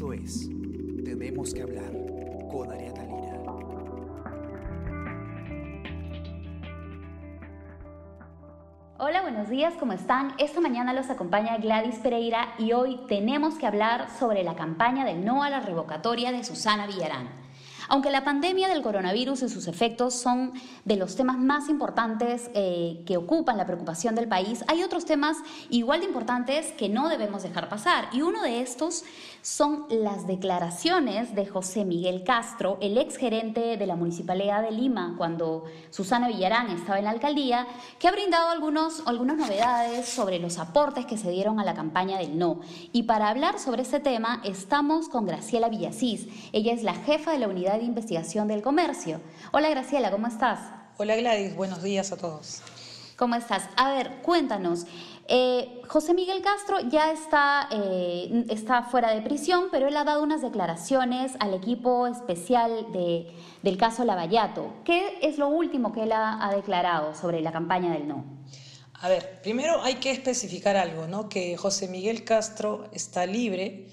Esto es Tenemos que hablar con Ariana Lira. Hola, buenos días, ¿cómo están? Esta mañana los acompaña Gladys Pereira y hoy tenemos que hablar sobre la campaña del no a la revocatoria de Susana Villarán. Aunque la pandemia del coronavirus y sus efectos son de los temas más importantes eh, que ocupan la preocupación del país, hay otros temas igual de importantes que no debemos dejar pasar. Y uno de estos son las declaraciones de José Miguel Castro, el ex gerente de la Municipalidad de Lima, cuando Susana Villarán estaba en la alcaldía, que ha brindado algunos, algunas novedades sobre los aportes que se dieron a la campaña del no. Y para hablar sobre este tema estamos con Graciela Villasís. Ella es la jefa de la unidad de investigación del comercio. Hola Graciela, ¿cómo estás? Hola Gladys, buenos días a todos. ¿Cómo estás? A ver, cuéntanos. Eh, José Miguel Castro ya está, eh, está fuera de prisión, pero él ha dado unas declaraciones al equipo especial de, del caso Lavallato. ¿Qué es lo último que él ha, ha, declarado sobre la campaña del no? A ver, primero hay que especificar algo, ¿no? Que José Miguel Castro está libre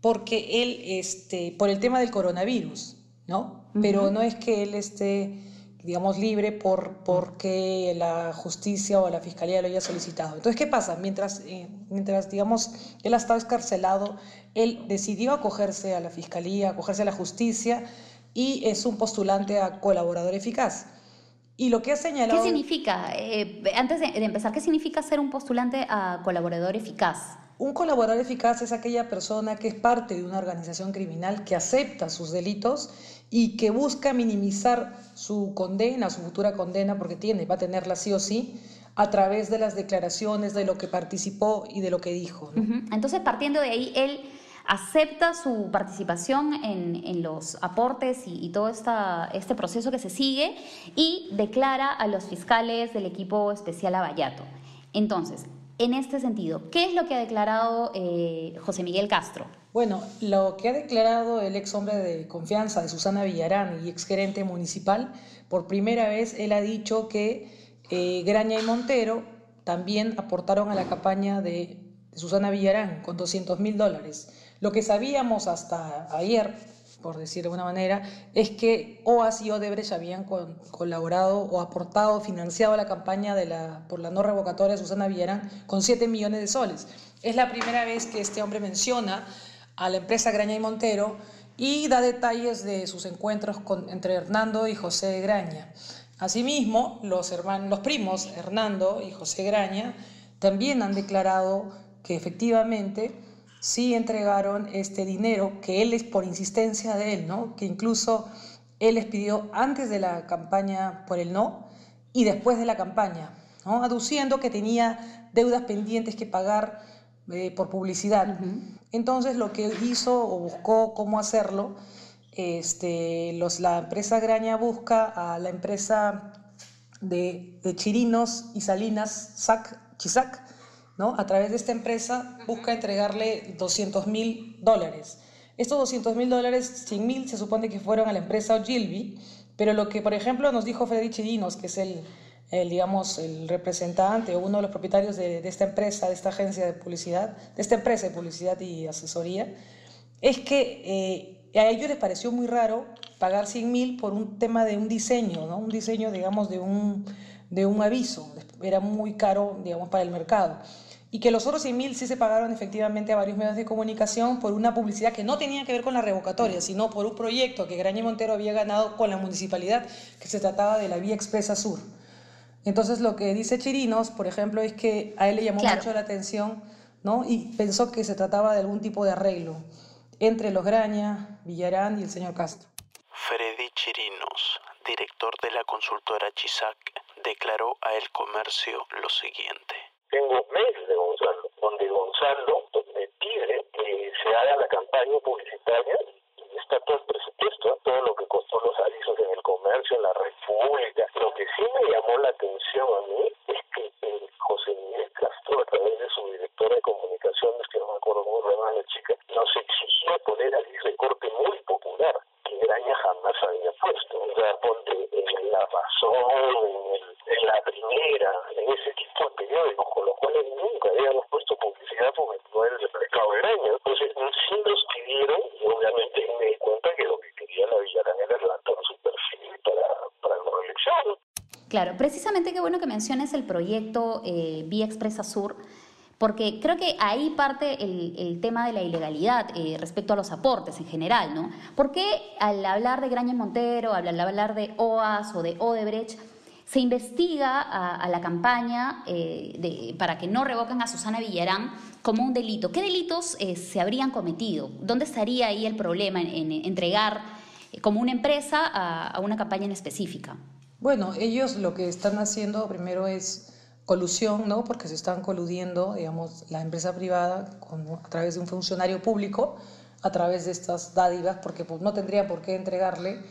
porque él, este, por el tema del coronavirus, ¿no? Pero no es que él esté, digamos, libre por, porque la justicia o la fiscalía lo haya solicitado. Entonces, ¿qué pasa? Mientras, eh, mientras digamos, él ha estado escarcelado, él decidió acogerse a la fiscalía, acogerse a la justicia y es un postulante a colaborador eficaz. Y lo que ha señalado... ¿Qué significa? Eh, antes de, de empezar, ¿qué significa ser un postulante a colaborador eficaz? Un colaborador eficaz es aquella persona que es parte de una organización criminal que acepta sus delitos y que busca minimizar su condena, su futura condena, porque tiene, va a tenerla sí o sí, a través de las declaraciones, de lo que participó y de lo que dijo. Entonces, partiendo de ahí, él acepta su participación en, en los aportes y, y, todo esta, este proceso que se sigue y declara a los fiscales del equipo especial Abayato. Entonces, en este sentido, ¿qué es lo que ha declarado eh, José Miguel Castro? Bueno, lo que ha declarado el ex hombre de confianza de Susana Villarán y ex gerente municipal, por primera vez él ha dicho que eh, Graña y Montero también aportaron a la campaña de, Susana Villarán con 200 mil dólares. Lo que sabíamos hasta ayer, por decir de alguna manera, es que OAS y Odebrecht habían colaborado o aportado, financiado la campaña de la, por la no revocatoria de Susana Villarán con 7 millones de soles. Es la primera vez que este hombre menciona a la empresa Graña y Montero y da detalles de sus encuentros con, entre Hernando y José Graña. Asimismo, los, los primos Hernando y José Graña también han declarado que efectivamente sí entregaron este dinero que él es por insistencia de él, ¿no? Que incluso él les pidió antes de la campaña por el no y después de la campaña, ¿no? Aduciendo que tenía deudas pendientes que pagar eh, por publicidad. Uh -huh. Entonces lo que hizo o buscó cómo hacerlo, este, los, la empresa Graña busca a la empresa de, de Chirinos y Salinas, SAC, Chisac, ¿no? A través de esta empresa busca entregarle 200 mil dólares. Estos 200 mil dólares, 100 mil se supone que fueron a la empresa Ogilvy, pero lo que, por ejemplo, nos dijo Freddy Chirinos, que es el, el, digamos, el representante o uno de los propietarios de, de, esta empresa, de esta agencia de publicidad, de esta empresa de publicidad y asesoría, es que eh, a ellos les pareció muy raro pagar 100 mil por un tema de un diseño, ¿no? un diseño, digamos, de un, de un aviso. Era muy caro, digamos, para el mercado y que los otros 100 mil sí se pagaron efectivamente a varios medios de comunicación por una publicidad que no tenía que ver con la revocatoria, sino por un proyecto que Graña Montero había ganado con la municipalidad, que se trataba de la Vía Expresa Sur. Entonces lo que dice Chirinos, por ejemplo, es que a él le llamó claro. mucho la atención ¿no? y pensó que se trataba de algún tipo de arreglo entre los Graña, Villarán y el señor Castro. Freddy Chirinos, director de la consultora Chisac, declaró a El Comercio lo siguiente. Tengo mails de Gonzalo, donde Gonzalo me pide que se haga la campaña publicitaria y está todo el presupuesto, todo lo que costó los avisos en el comercio, en la República. Lo que sí me llamó la atención a mí es que el José Miguel Castro, a través de su director de comunicaciones, que no me acuerdo muy bien la chica, nos exigía poner al recorte muy popular que Graña jamás había puesto. O sea, ponte en la razón, en, el, en la primera, en ese tipo de periódicos, con los cuales nunca habíamos puesto publicidad porque no era el mercado de Graña. Entonces, sí nos pidieron Claro, precisamente qué bueno que menciones el proyecto eh, Vía Expresa Sur, porque creo que ahí parte el, tema de la ilegalidad eh, respecto a los aportes en general, ¿no? Porque al hablar de Graña Montero, al hablar de OAS o de Odebrecht, se investiga a, la campaña eh, para que no revoquen a Susana Villarán como un delito. ¿Qué delitos se habrían cometido? ¿Dónde estaría ahí el problema en, entregar como una empresa a, una campaña en específica? Bueno, ellos lo que están haciendo primero es colusión, ¿no? Porque se están coludiendo, digamos, la empresa privada a través de un funcionario público, a través de estas dádivas, porque pues, no tendría por qué entregarle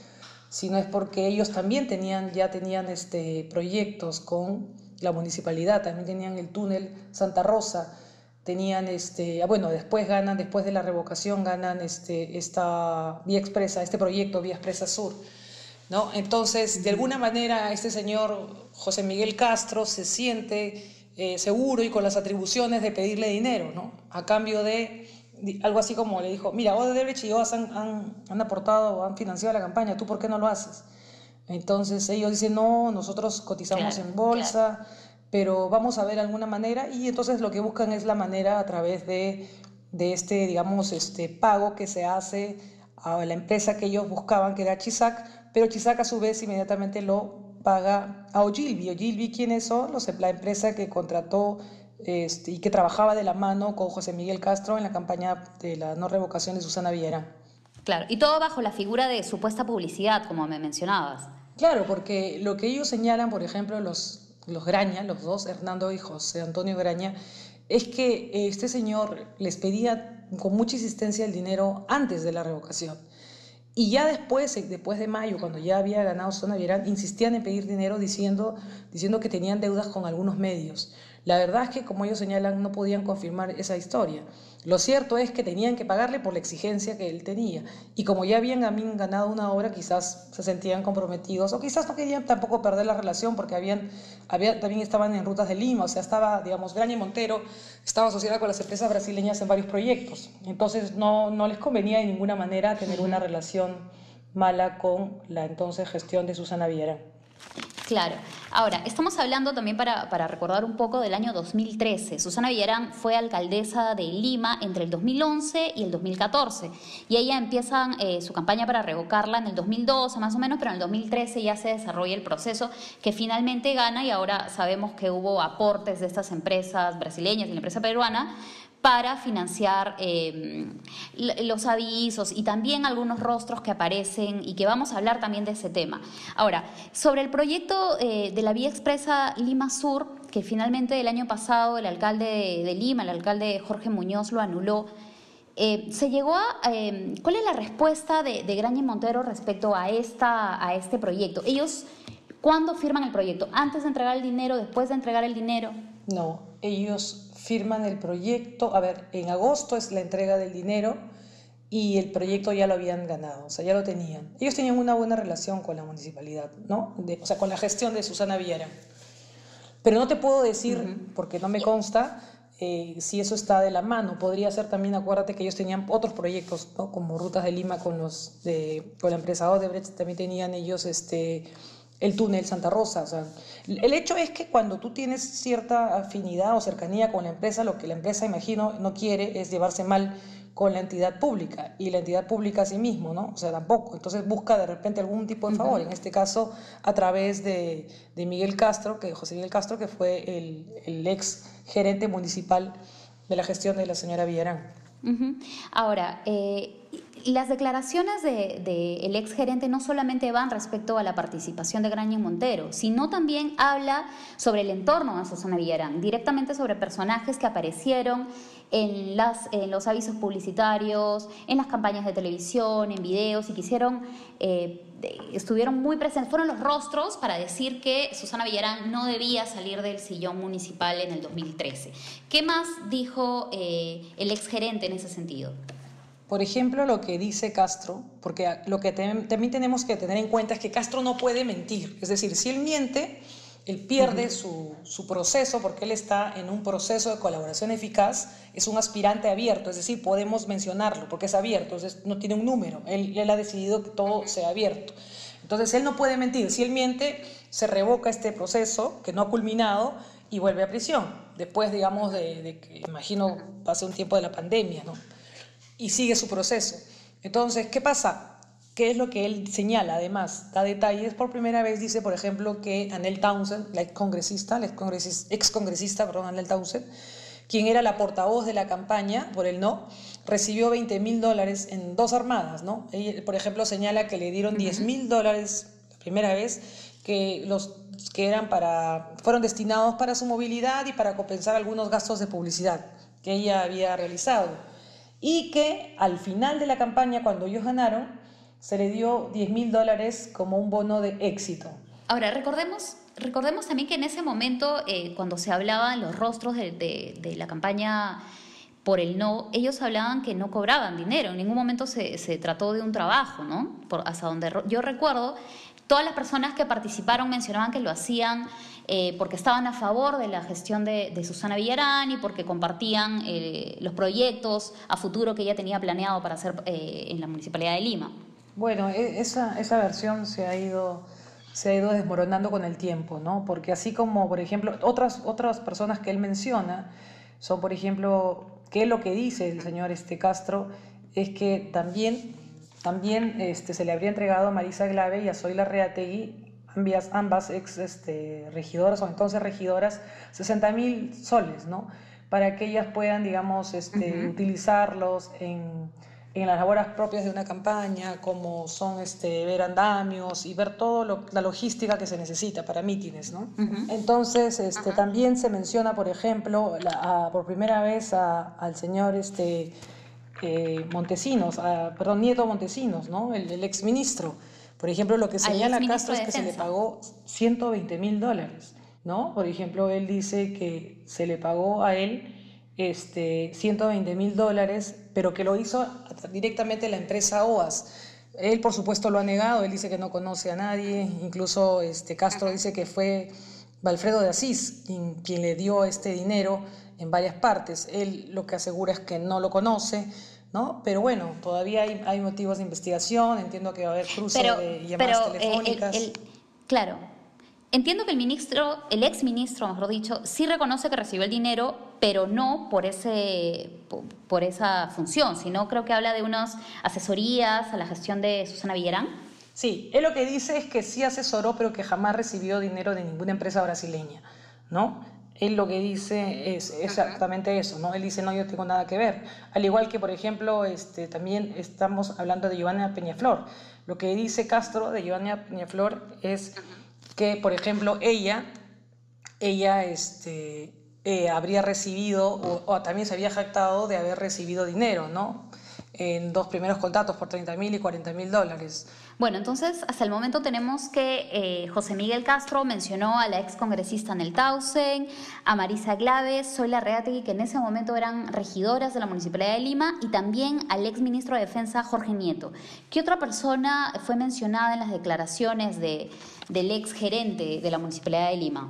sino es porque ellos también tenían, ya tenían este, proyectos con la municipalidad, también tenían el túnel Santa Rosa, tenían, este, ah, bueno, después ganan, después de la revocación ganan este, esta vía expresa, este proyecto Vía Expresa Sur. ¿No? Entonces, de alguna manera, este señor José Miguel Castro se siente eh, seguro y con las atribuciones de pedirle dinero, ¿no? A cambio de algo así como le dijo, mira, Odebrecht y OAS han, han, han aportado, han financiado la campaña, ¿tú por qué no lo haces? Entonces ellos dicen, no, nosotros cotizamos en bolsa, pero vamos a ver alguna manera y entonces lo que buscan es la manera a través de, de este, digamos, este pago que se hace a la empresa que ellos buscaban, que era Chisac, pero Chisac a su vez inmediatamente lo paga a Ogilvy. Ogilvy, ¿quiénes son? Los, la empresa que contrató este, y que trabajaba de la mano con José Miguel Castro en la campaña de la no revocación de Susana Villera. Claro, y todo bajo la figura de supuesta publicidad, como me mencionabas. Claro, porque lo que ellos señalan, por ejemplo, los, los Graña, los dos, Hernando y José Antonio Graña, es que este señor les pedía con mucha insistencia el dinero antes de la revocación. Y ya después, después de mayo, cuando ya había ganado Susana Vierán, insistían en pedir dinero diciendo, diciendo que tenían deudas con algunos medios. La verdad es que, como ellos señalan, no podían confirmar esa historia. Lo cierto es que tenían que pagarle por la exigencia que él tenía. Y como ya habían ganado una obra, quizás se sentían comprometidos o quizás no querían tampoco perder la relación porque habían, también estaban en rutas de Lima. O sea, estaba, digamos, Graña Montero estaba asociada con las empresas brasileñas en varios proyectos. Entonces no, no les convenía de ninguna manera tener una relación mala con la entonces gestión de Susana Viera. Claro. Ahora, estamos hablando también para, recordar un poco del año 2013. Susana Villarán fue alcaldesa de Lima entre el 2011 y el 2014. Y ella empieza eh, su campaña para revocarla en el 2012 más o menos, pero en el 2013 ya se desarrolla el proceso que finalmente gana y ahora sabemos que hubo aportes de estas empresas brasileñas y la empresa peruana para financiar em, los avisos y también algunos rostros que aparecen y que vamos a hablar también de ese tema. Ahora, sobre el proyecto eh, de la vía expresa Lima Sur, que finalmente el año pasado el alcalde de, Lima, el alcalde Jorge Muñoz lo anuló, eh, se llegó a... Em, ¿Cuál es la respuesta de, de Graña Montero respecto a, esta, a este proyecto? Ellos, ¿cuándo firman el proyecto? ¿Antes de entregar el dinero? ¿Después de entregar el dinero? No, ellos firman el proyecto, a ver, en agosto es la entrega del dinero y el proyecto ya lo habían ganado, o sea, ya lo tenían. Ellos tenían una buena relación con la municipalidad, ¿no? o sea, con la gestión de Susana Villera. Pero no te puedo decir, porque no me consta, eh, si eso está de la mano. Podría ser también, acuérdate que ellos tenían otros proyectos, ¿no? como Rutas de Lima con, los de, con la empresa Odebrecht, también tenían ellos este, el túnel Santa Rosa. O sea, el hecho es que cuando tú tienes cierta afinidad o cercanía con la empresa, lo que la empresa, imagino, no quiere es llevarse mal con la entidad pública y la entidad pública a sí mismo, ¿no? O sea, tampoco. Entonces busca de repente algún tipo de favor, en este caso a través de, de, Miguel Castro, que José Miguel Castro, que fue el, el, ex gerente municipal de la gestión de la señora Villarán. Ahora, eh, las declaraciones del de, el ex gerente no solamente van respecto a la participación de Graña Montero, sino también habla sobre el entorno de Susana Villarán, directamente sobre personajes que aparecieron en, las, en los avisos publicitarios, en las campañas de televisión, en videos y quisieron, eh, estuvieron muy presentes, fueron los rostros para decir que Susana Villarán no debía salir del sillón municipal en el 2013. ¿Qué más dijo eh, el ex gerente en ese sentido? Por ejemplo, lo que dice Castro, porque lo que también tenemos que tener en cuenta es que Castro no puede mentir. Es decir, si él miente, él pierde su, proceso porque él está en un proceso de colaboración eficaz, es un aspirante abierto, es decir, podemos mencionarlo porque es abierto, no tiene un número, él, él ha decidido que todo sea abierto. Entonces él no puede mentir. Si él miente, se revoca este proceso que no ha culminado y vuelve a prisión. Después, digamos, de, de que, imagino, pase un tiempo de la pandemia, ¿no? Y sigue su proceso. Entonces, ¿qué pasa? ¿Qué es lo que él señala? Además, da detalles. Por primera vez dice, por ejemplo, que Anel Townsend, la ex congresista, la ex congresista, perdón, Anel Townsend, quien era la portavoz de la campaña por el no, recibió 20 mil dólares en dos armadas, ¿no? Por ejemplo, señala que le dieron 10 mil dólares la primera vez, que los que eran para, fueron destinados para su movilidad y para compensar algunos gastos de publicidad que ella había realizado. Y que al final de la campaña, cuando ellos ganaron, se le dio 10 mil dólares como un bono de éxito. Ahora, recordemos, recordemos también que en ese momento, eh, cuando se hablaban los rostros de, de, la campaña por el no, ellos hablaban que no cobraban dinero, en ningún momento se, se trató de un trabajo, ¿no? Hasta donde yo recuerdo, todas las personas que participaron mencionaban que lo hacían eh, porque estaban a favor de la gestión de, Susana Villarán y porque compartían eh, los proyectos a futuro que ella tenía planeado para hacer eh, en la Municipalidad de Lima. Bueno, e, esa, esa versión se ha ido se ha ido desmoronando con el tiempo, ¿no? Porque así como, por ejemplo, otras, otras personas que él menciona son, por ejemplo, que lo que dice el señor este Castro es que también, también este, se le habría entregado a Marisa Glave y a Zoila Reategui, ambas, ambas ex este, regidoras o entonces regidoras, 60 mil soles, ¿no? Para que ellas puedan, digamos, este, uh -huh. utilizarlos en en las labores propias de una campaña, como son este, ver andamios y ver toda la logística que se necesita para mítines. ¿no? Uh -huh. Entonces, este, uh -huh. también se menciona, por ejemplo, la, a, por primera vez a, al señor este, eh, Montesinos, a, perdón, Nieto Montesinos, ¿no? el, el exministro. Por ejemplo, lo que señala Castro es que se le pagó 120 mil dólares. ¿no? Por ejemplo, él dice que se le pagó a él este, 120 mil dólares, pero que lo hizo directamente la empresa OAS. Él, por supuesto, lo ha negado, él dice que no conoce a nadie, incluso este, Castro dice que fue Valfredo de Asís quien, quien, le dio este dinero en varias partes. Él lo que asegura es que no lo conoce, ¿no? Pero bueno, todavía hay, hay motivos de investigación, entiendo que va a haber cruce pero, de llamadas pero, telefónicas. Eh, el, el, claro, Entiendo que el ministro, el ex ministro, mejor dicho, sí reconoce que recibió el dinero, pero no por, ese, por esa función, sino creo que habla de unas asesorías a la gestión de Susana Villarán. Sí, él lo que dice es que sí asesoró, pero que jamás recibió dinero de ninguna empresa brasileña, ¿no? Él lo que dice es exactamente eso, ¿no? Él dice, no, yo tengo nada que ver. Al igual que, por ejemplo, este, también estamos hablando de Giovanna Peñaflor. Lo que dice Castro de Giovanna Peñaflor es que, por ejemplo, ella, ella este, eh, habría recibido, o, o, también se había jactado de haber recibido dinero, ¿no? En dos primeros contratos por 30 mil y 40 mil dólares. Bueno, entonces hasta el momento tenemos que eh, José Miguel Castro mencionó a la ex congresista Nel Tausen, a Marisa Glaves, Zoila Reategui, que en ese momento eran regidoras de la Municipalidad de Lima, y también al ex ministro de Defensa Jorge Nieto. ¿Qué otra persona fue mencionada en las declaraciones de, del ex gerente de la Municipalidad de Lima?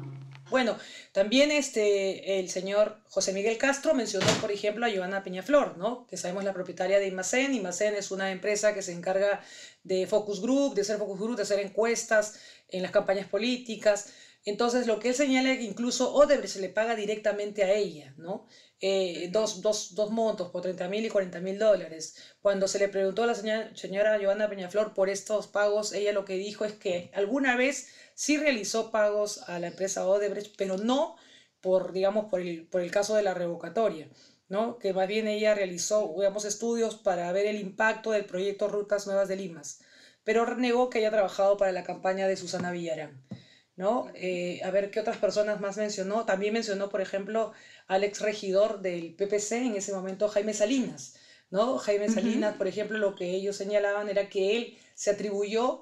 Bueno, también este, el señor José Miguel Castro mencionó, por ejemplo, a Giovanna Peñaflor, ¿no? que sabemos la propietaria de Imacén. Imacén es una empresa que se encarga de focus group, de hacer focus group, de hacer encuestas en las campañas políticas. Entonces, lo que él señala es que incluso Odebrecht se le paga directamente a ella, ¿no? Eh, dos, dos, dos, montos, por 30 mil y 40 mil dólares. Cuando se le preguntó a la señora, señora Giovanna Peñaflor por estos pagos, ella lo que dijo es que alguna vez sí realizó pagos a la empresa Odebrecht, pero no por, digamos, por el, por el caso de la revocatoria, ¿no? que más bien ella realizó digamos, estudios para ver el impacto del proyecto Rutas Nuevas de Limas, pero negó que haya trabajado para la campaña de Susana Villarán. ¿No? Eh, a ver qué otras personas más mencionó. También mencionó, por ejemplo, al ex regidor del PPC en ese momento, Jaime Salinas. ¿no? Jaime Salinas, uh -huh. por ejemplo, lo que ellos señalaban era que él se atribuyó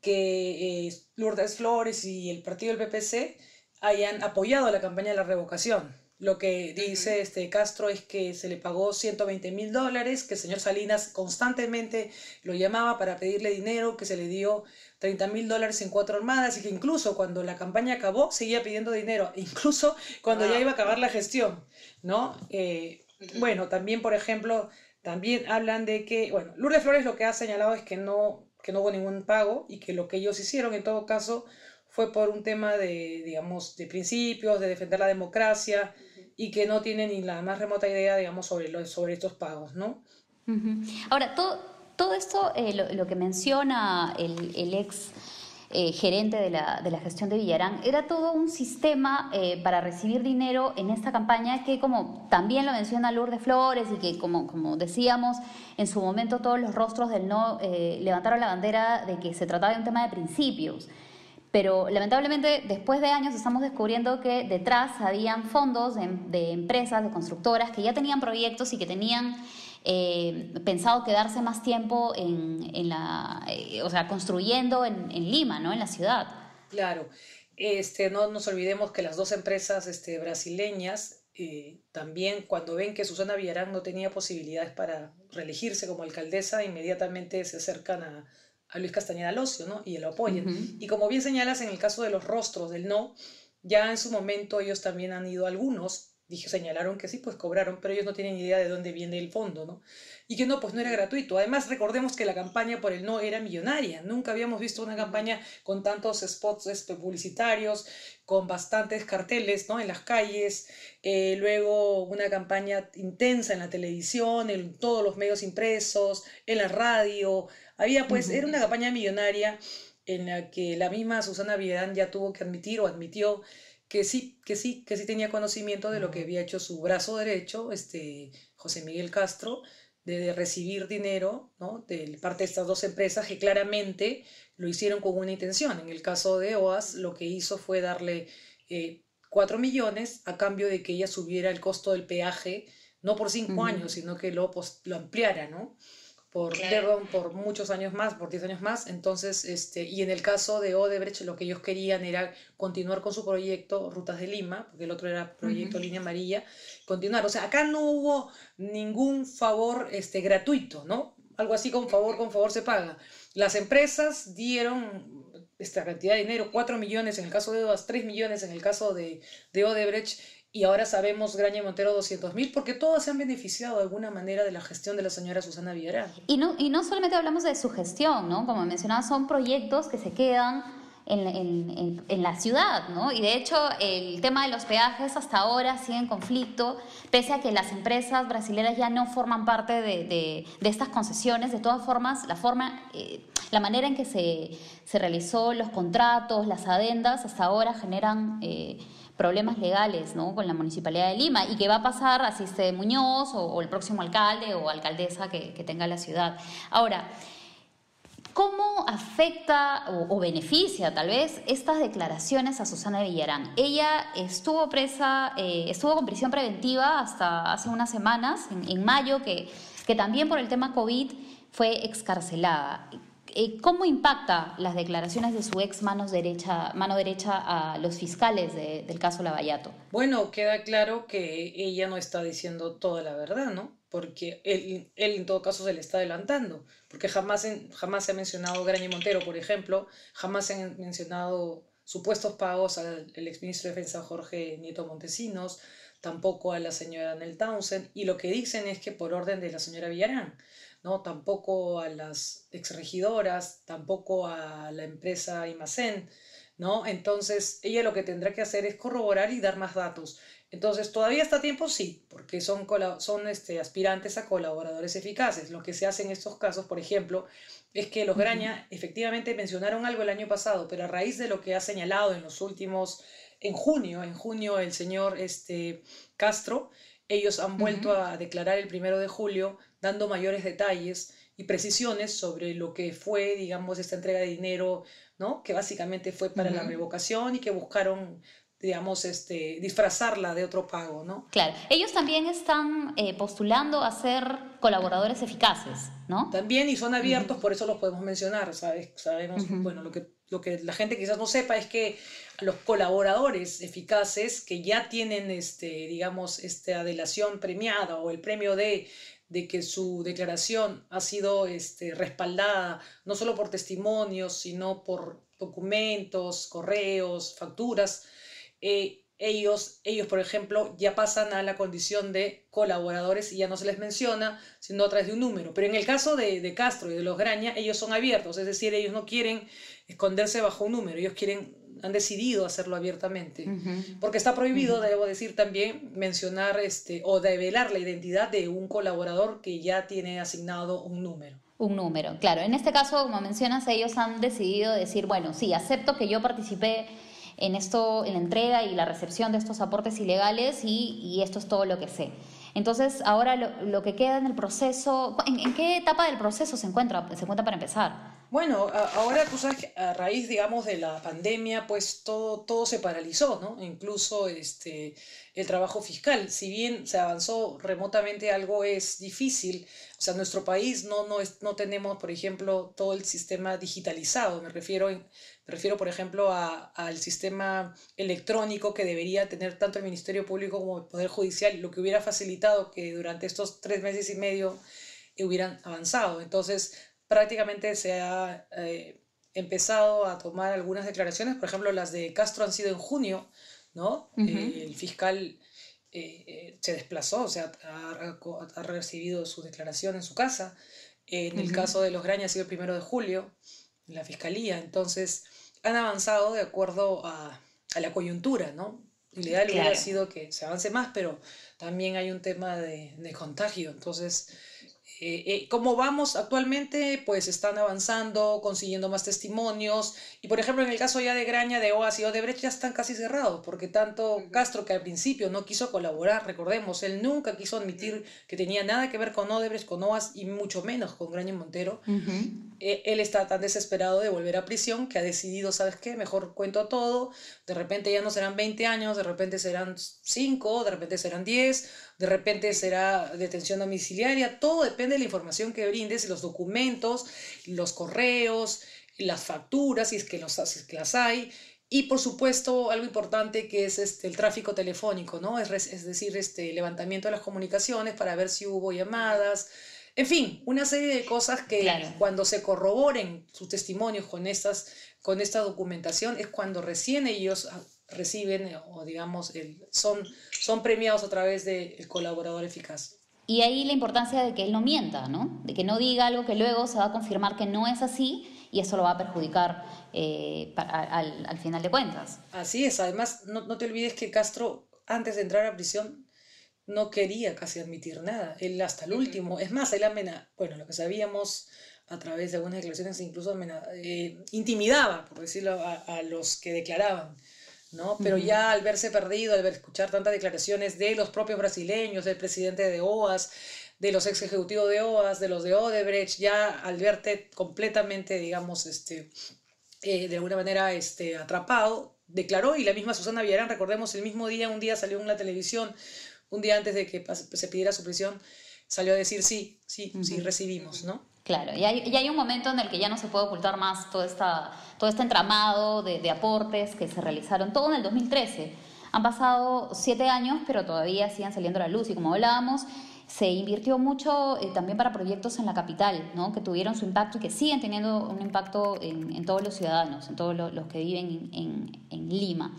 que eh, Lourdes Flores y el partido del PPC hayan apoyado la campaña de la revocación. Lo que dice este Castro es que se le pagó 120 mil dólares, que el señor Salinas constantemente lo llamaba para pedirle dinero, que se le dio 30 mil dólares en cuatro armadas y que incluso cuando la campaña acabó seguía pidiendo dinero, incluso cuando ya iba a acabar la gestión, ¿no? Eh, bueno, también, por ejemplo, también hablan de que, bueno, Lourdes Flores lo que ha señalado es que no que no hubo ningún pago y que lo que ellos hicieron en todo caso fue por un tema de, digamos, de principios, de defender la democracia y que no tienen ni la más remota idea, digamos, sobre, lo, sobre estos pagos, ¿no? Ahora, todo, todo esto, eh, lo, que menciona el, ex eh, gerente de la, de la, gestión de Villarán, era todo un sistema eh, para recibir dinero en esta campaña que, como también lo menciona Lourdes Flores y que, como, como decíamos, en su momento todos los rostros del no levantaron la bandera de que se trataba de un tema de principios. Pero lamentablemente después de años estamos descubriendo que detrás habían fondos de, empresas, de constructoras que ya tenían proyectos y que tenían eh, pensado quedarse más tiempo en, la, eh, o sea, construyendo en, en, Lima, ¿no? En la ciudad. Claro. Este, no nos olvidemos que las dos empresas este, brasileñas eh, también cuando ven que Susana Villarán no tenía posibilidades para reelegirse como alcaldesa, inmediatamente se acercan a, a Luis Castañeda Locio ¿no? y lo apoyan. Y como bien señalas en el caso de los rostros del no, ya en su momento ellos también han ido algunos dije, señalaron que sí, pues cobraron, pero ellos no tienen idea de dónde viene el fondo, ¿no? Y que no, pues no era gratuito. Además, recordemos que la campaña por el no era millonaria. Nunca habíamos visto una campaña con tantos spots este, publicitarios, con bastantes carteles, ¿no? En las calles, eh, luego una campaña intensa en la televisión, en todos los medios impresos, en la radio. Había, pues, era una campaña millonaria en la que la misma Susana Villarán ya tuvo que admitir o admitió que sí, que sí, que sí tenía conocimiento de lo que había hecho su brazo derecho, este, José Miguel Castro, de, recibir dinero ¿no? de parte de estas dos empresas que claramente lo hicieron con una intención. En el caso de OAS, lo que hizo fue darle eh, 4 millones a cambio de que ella subiera el costo del peaje, no por cinco años, sino que lo, lo ampliara, ¿no? Por, por muchos años más, por 10 años más. Entonces, este, y en el caso de Odebrecht, lo que ellos querían era continuar con su proyecto Rutas de Lima, porque el otro era Proyecto Línea Amarilla, continuar. O sea, acá no hubo ningún favor este, gratuito, ¿no? Algo así con favor, con favor se paga. Las empresas dieron esta cantidad de dinero, 4 millones en el caso de OAS, 3 millones en el caso de, de Odebrecht, y ahora sabemos Graña y Montero 200 mil, porque todos se han beneficiado de alguna manera de la gestión de la señora Susana Villarán. Y no, y no solamente hablamos de su gestión, ¿no? Como mencionaba, son proyectos que se quedan en, en, en, la ciudad, ¿no? Y de hecho, el tema de los peajes hasta ahora sigue en conflicto, pese a que las empresas brasileñas ya no forman parte de, de, de estas concesiones. De todas formas, la forma, eh, la manera en que se, se realizó los contratos, las adendas, hasta ahora generan... Eh, problemas legales ¿no? con la Municipalidad de Lima y qué va a pasar así esté Muñoz o, el próximo alcalde o alcaldesa que, que, tenga la ciudad. Ahora, ¿cómo afecta o, o, beneficia tal vez estas declaraciones a Susana Villarán? Ella estuvo presa, eh, estuvo con prisión preventiva hasta hace unas semanas, en, en mayo, que, que también por el tema COVID fue excarcelada. Eh, ¿Cómo impacta las declaraciones de su ex mano derecha, mano derecha a los fiscales del caso Lavallato? Bueno, queda claro que ella no está diciendo toda la verdad, ¿no? Porque él, él en todo caso se le está adelantando, porque jamás, jamás se ha mencionado Graña Montero, por ejemplo, jamás se han mencionado supuestos pagos al exministro de Defensa Jorge Nieto Montesinos, tampoco a la señora Nel Townsend, y lo que dicen es que por orden de la señora Villarán. ¿No? tampoco a las exregidoras, tampoco a la empresa Imacén, ¿no? Entonces, ella lo que tendrá que hacer es corroborar y dar más datos. Entonces, ¿todavía está a tiempo? Sí, porque son, son este, aspirantes a colaboradores eficaces. Lo que se hace en estos casos, por ejemplo, es que los Graña efectivamente mencionaron algo el año pasado, pero a raíz de lo que ha señalado en los últimos, en junio, en junio el señor este, Castro, ellos han vuelto a declarar el primero de julio dando mayores detalles y precisiones sobre lo que fue, digamos, esta entrega de dinero, ¿no? Que básicamente fue para la revocación y que buscaron digamos, este, disfrazarla de otro pago, ¿no? Claro, ellos también están eh, postulando a ser colaboradores eficaces, ¿no? También, y son abiertos, por eso los podemos mencionar, ¿sabes? Sabemos, bueno, lo que, lo que la gente quizás no sepa es que los colaboradores eficaces que ya tienen, este, digamos, esta delación premiada o el premio de de que su declaración ha sido este, respaldada no solo por testimonios, sino por documentos, correos, facturas. Eh, ellos, ellos, por ejemplo, ya pasan a la condición de colaboradores y ya no se les menciona, sino a través de un número. Pero en el caso de, de Castro y de los Graña, ellos son abiertos, es decir, ellos no quieren esconderse bajo un número, ellos quieren han decidido hacerlo abiertamente, porque está prohibido, debo decir también, mencionar este, o develar la identidad de un colaborador que ya tiene asignado un número. Un número, claro. En este caso, como mencionas, ellos han decidido decir, bueno, sí, acepto que yo participé en esto, en la entrega y la recepción de estos aportes ilegales y, y esto es todo lo que sé. Entonces, ahora lo, que queda en el proceso, ¿en, qué etapa del proceso se encuentra, se encuentra para empezar? Bueno, ahora tú sabes que a raíz, digamos, de la pandemia, pues todo, todo se paralizó, ¿no? Incluso este, el trabajo fiscal. Si bien se avanzó remotamente, algo es difícil. O sea, nuestro país no, no, es, no tenemos, por ejemplo, todo el sistema digitalizado. Me refiero, me refiero por ejemplo, al sistema electrónico que debería tener tanto el Ministerio Público como el Poder Judicial, lo que hubiera facilitado que durante estos tres meses y medio hubieran avanzado. Entonces, prácticamente se ha eh, empezado a tomar algunas declaraciones, por ejemplo, las de Castro han sido en junio, ¿no? Eh, el fiscal eh, se desplazó, o sea, ha, recibido su declaración en su casa. En el caso de los Graña ha sido el primero de julio, en la fiscalía. Entonces, han avanzado de acuerdo a, a la coyuntura, ¿no? Ideal hubiera sido que se avance más, pero también hay un tema de, de contagio. Entonces, eh, eh, como vamos actualmente, pues están avanzando, consiguiendo más testimonios. Y por ejemplo, en el caso ya de Graña, de OAS y Odebrecht ya están casi cerrados, porque tanto Castro, que al principio no quiso colaborar, recordemos, él nunca quiso admitir que tenía nada que ver con Odebrecht, con OAS y mucho menos con Graña y Montero. Eh, él está tan desesperado de volver a prisión que ha decidido, ¿sabes qué? Mejor cuento todo. De repente ya no serán 20 años, de repente serán 5, de repente serán 10 de repente será detención domiciliaria, todo depende de la información que brindes, los documentos, los correos, las facturas, si es que, los, si que las hay, y por supuesto, algo importante que es este, el tráfico telefónico, ¿no? Es, es decir, este levantamiento de las comunicaciones para ver si hubo llamadas. En fin, una serie de cosas que cuando se corroboren sus testimonios con, estas, con esta documentación es cuando recién ellos reciben o digamos son, son premiados a través del colaborador eficaz. Y ahí la importancia de que él no mienta, ¿no? De que no diga algo que luego se va a confirmar que no es así y eso lo va a perjudicar eh, al, al, final de cuentas. Así es, además no, no, te olvides que Castro antes de entrar a prisión no quería casi admitir nada, él hasta el último, es más, él amenazó, bueno, lo que sabíamos a través de algunas declaraciones incluso eh, intimidaba, por decirlo, a, a los que declaraban. ¿No? Pero ya al verse perdido, al ver, escuchar tantas declaraciones de los propios brasileños, del presidente de OAS, de los ex ejecutivos de OAS, de los de Odebrecht, ya al verte completamente, digamos, este, eh, de alguna manera este, atrapado, declaró, y la misma Susana Villarán, recordemos, el mismo día, un día salió en la televisión, un día antes de que se pidiera su prisión, salió a decir sí, sí, sí, recibimos, ¿no? Claro, y hay, y hay, un momento en el que ya no se puede ocultar más todo, esta, todo este entramado de, de, aportes que se realizaron, todo en el 2013. Han pasado siete años, pero todavía siguen saliendo a la luz y como hablábamos, se invirtió mucho eh, también para proyectos en la capital, ¿no? que tuvieron su impacto y que siguen teniendo un impacto en, en todos los ciudadanos, en todos los, que viven en, en, en Lima.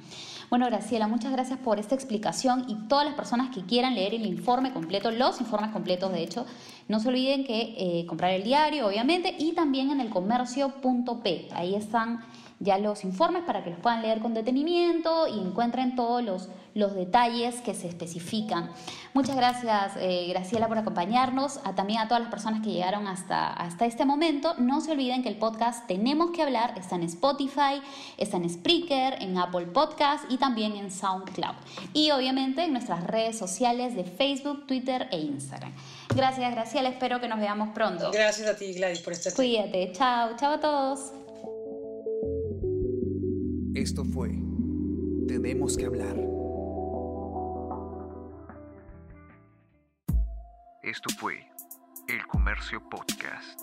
Bueno, Graciela, muchas gracias por esta explicación y todas las personas que quieran leer el informe completo, los informes completos de hecho, no se olviden que eh, comprar el diario, obviamente, y también en el comercio.p. Ahí están ya los informes para que los puedan leer con detenimiento y encuentren todos los, los detalles que se especifican. Muchas gracias, eh, Graciela, por acompañarnos, a, también a todas las personas que llegaron hasta, hasta este momento. No se olviden que el podcast Tenemos que hablar está en Spotify, está en Spreaker, en Apple Podcast y también en SoundCloud. Y obviamente en nuestras redes sociales de Facebook, Twitter e Instagram. Gracias, Graciela. Espero que nos veamos pronto. Gracias a ti, Gladys, por estar aquí. Cuídate. Chao. Chao a todos. Esto fue Tenemos que hablar. Esto fue El Comercio Podcast.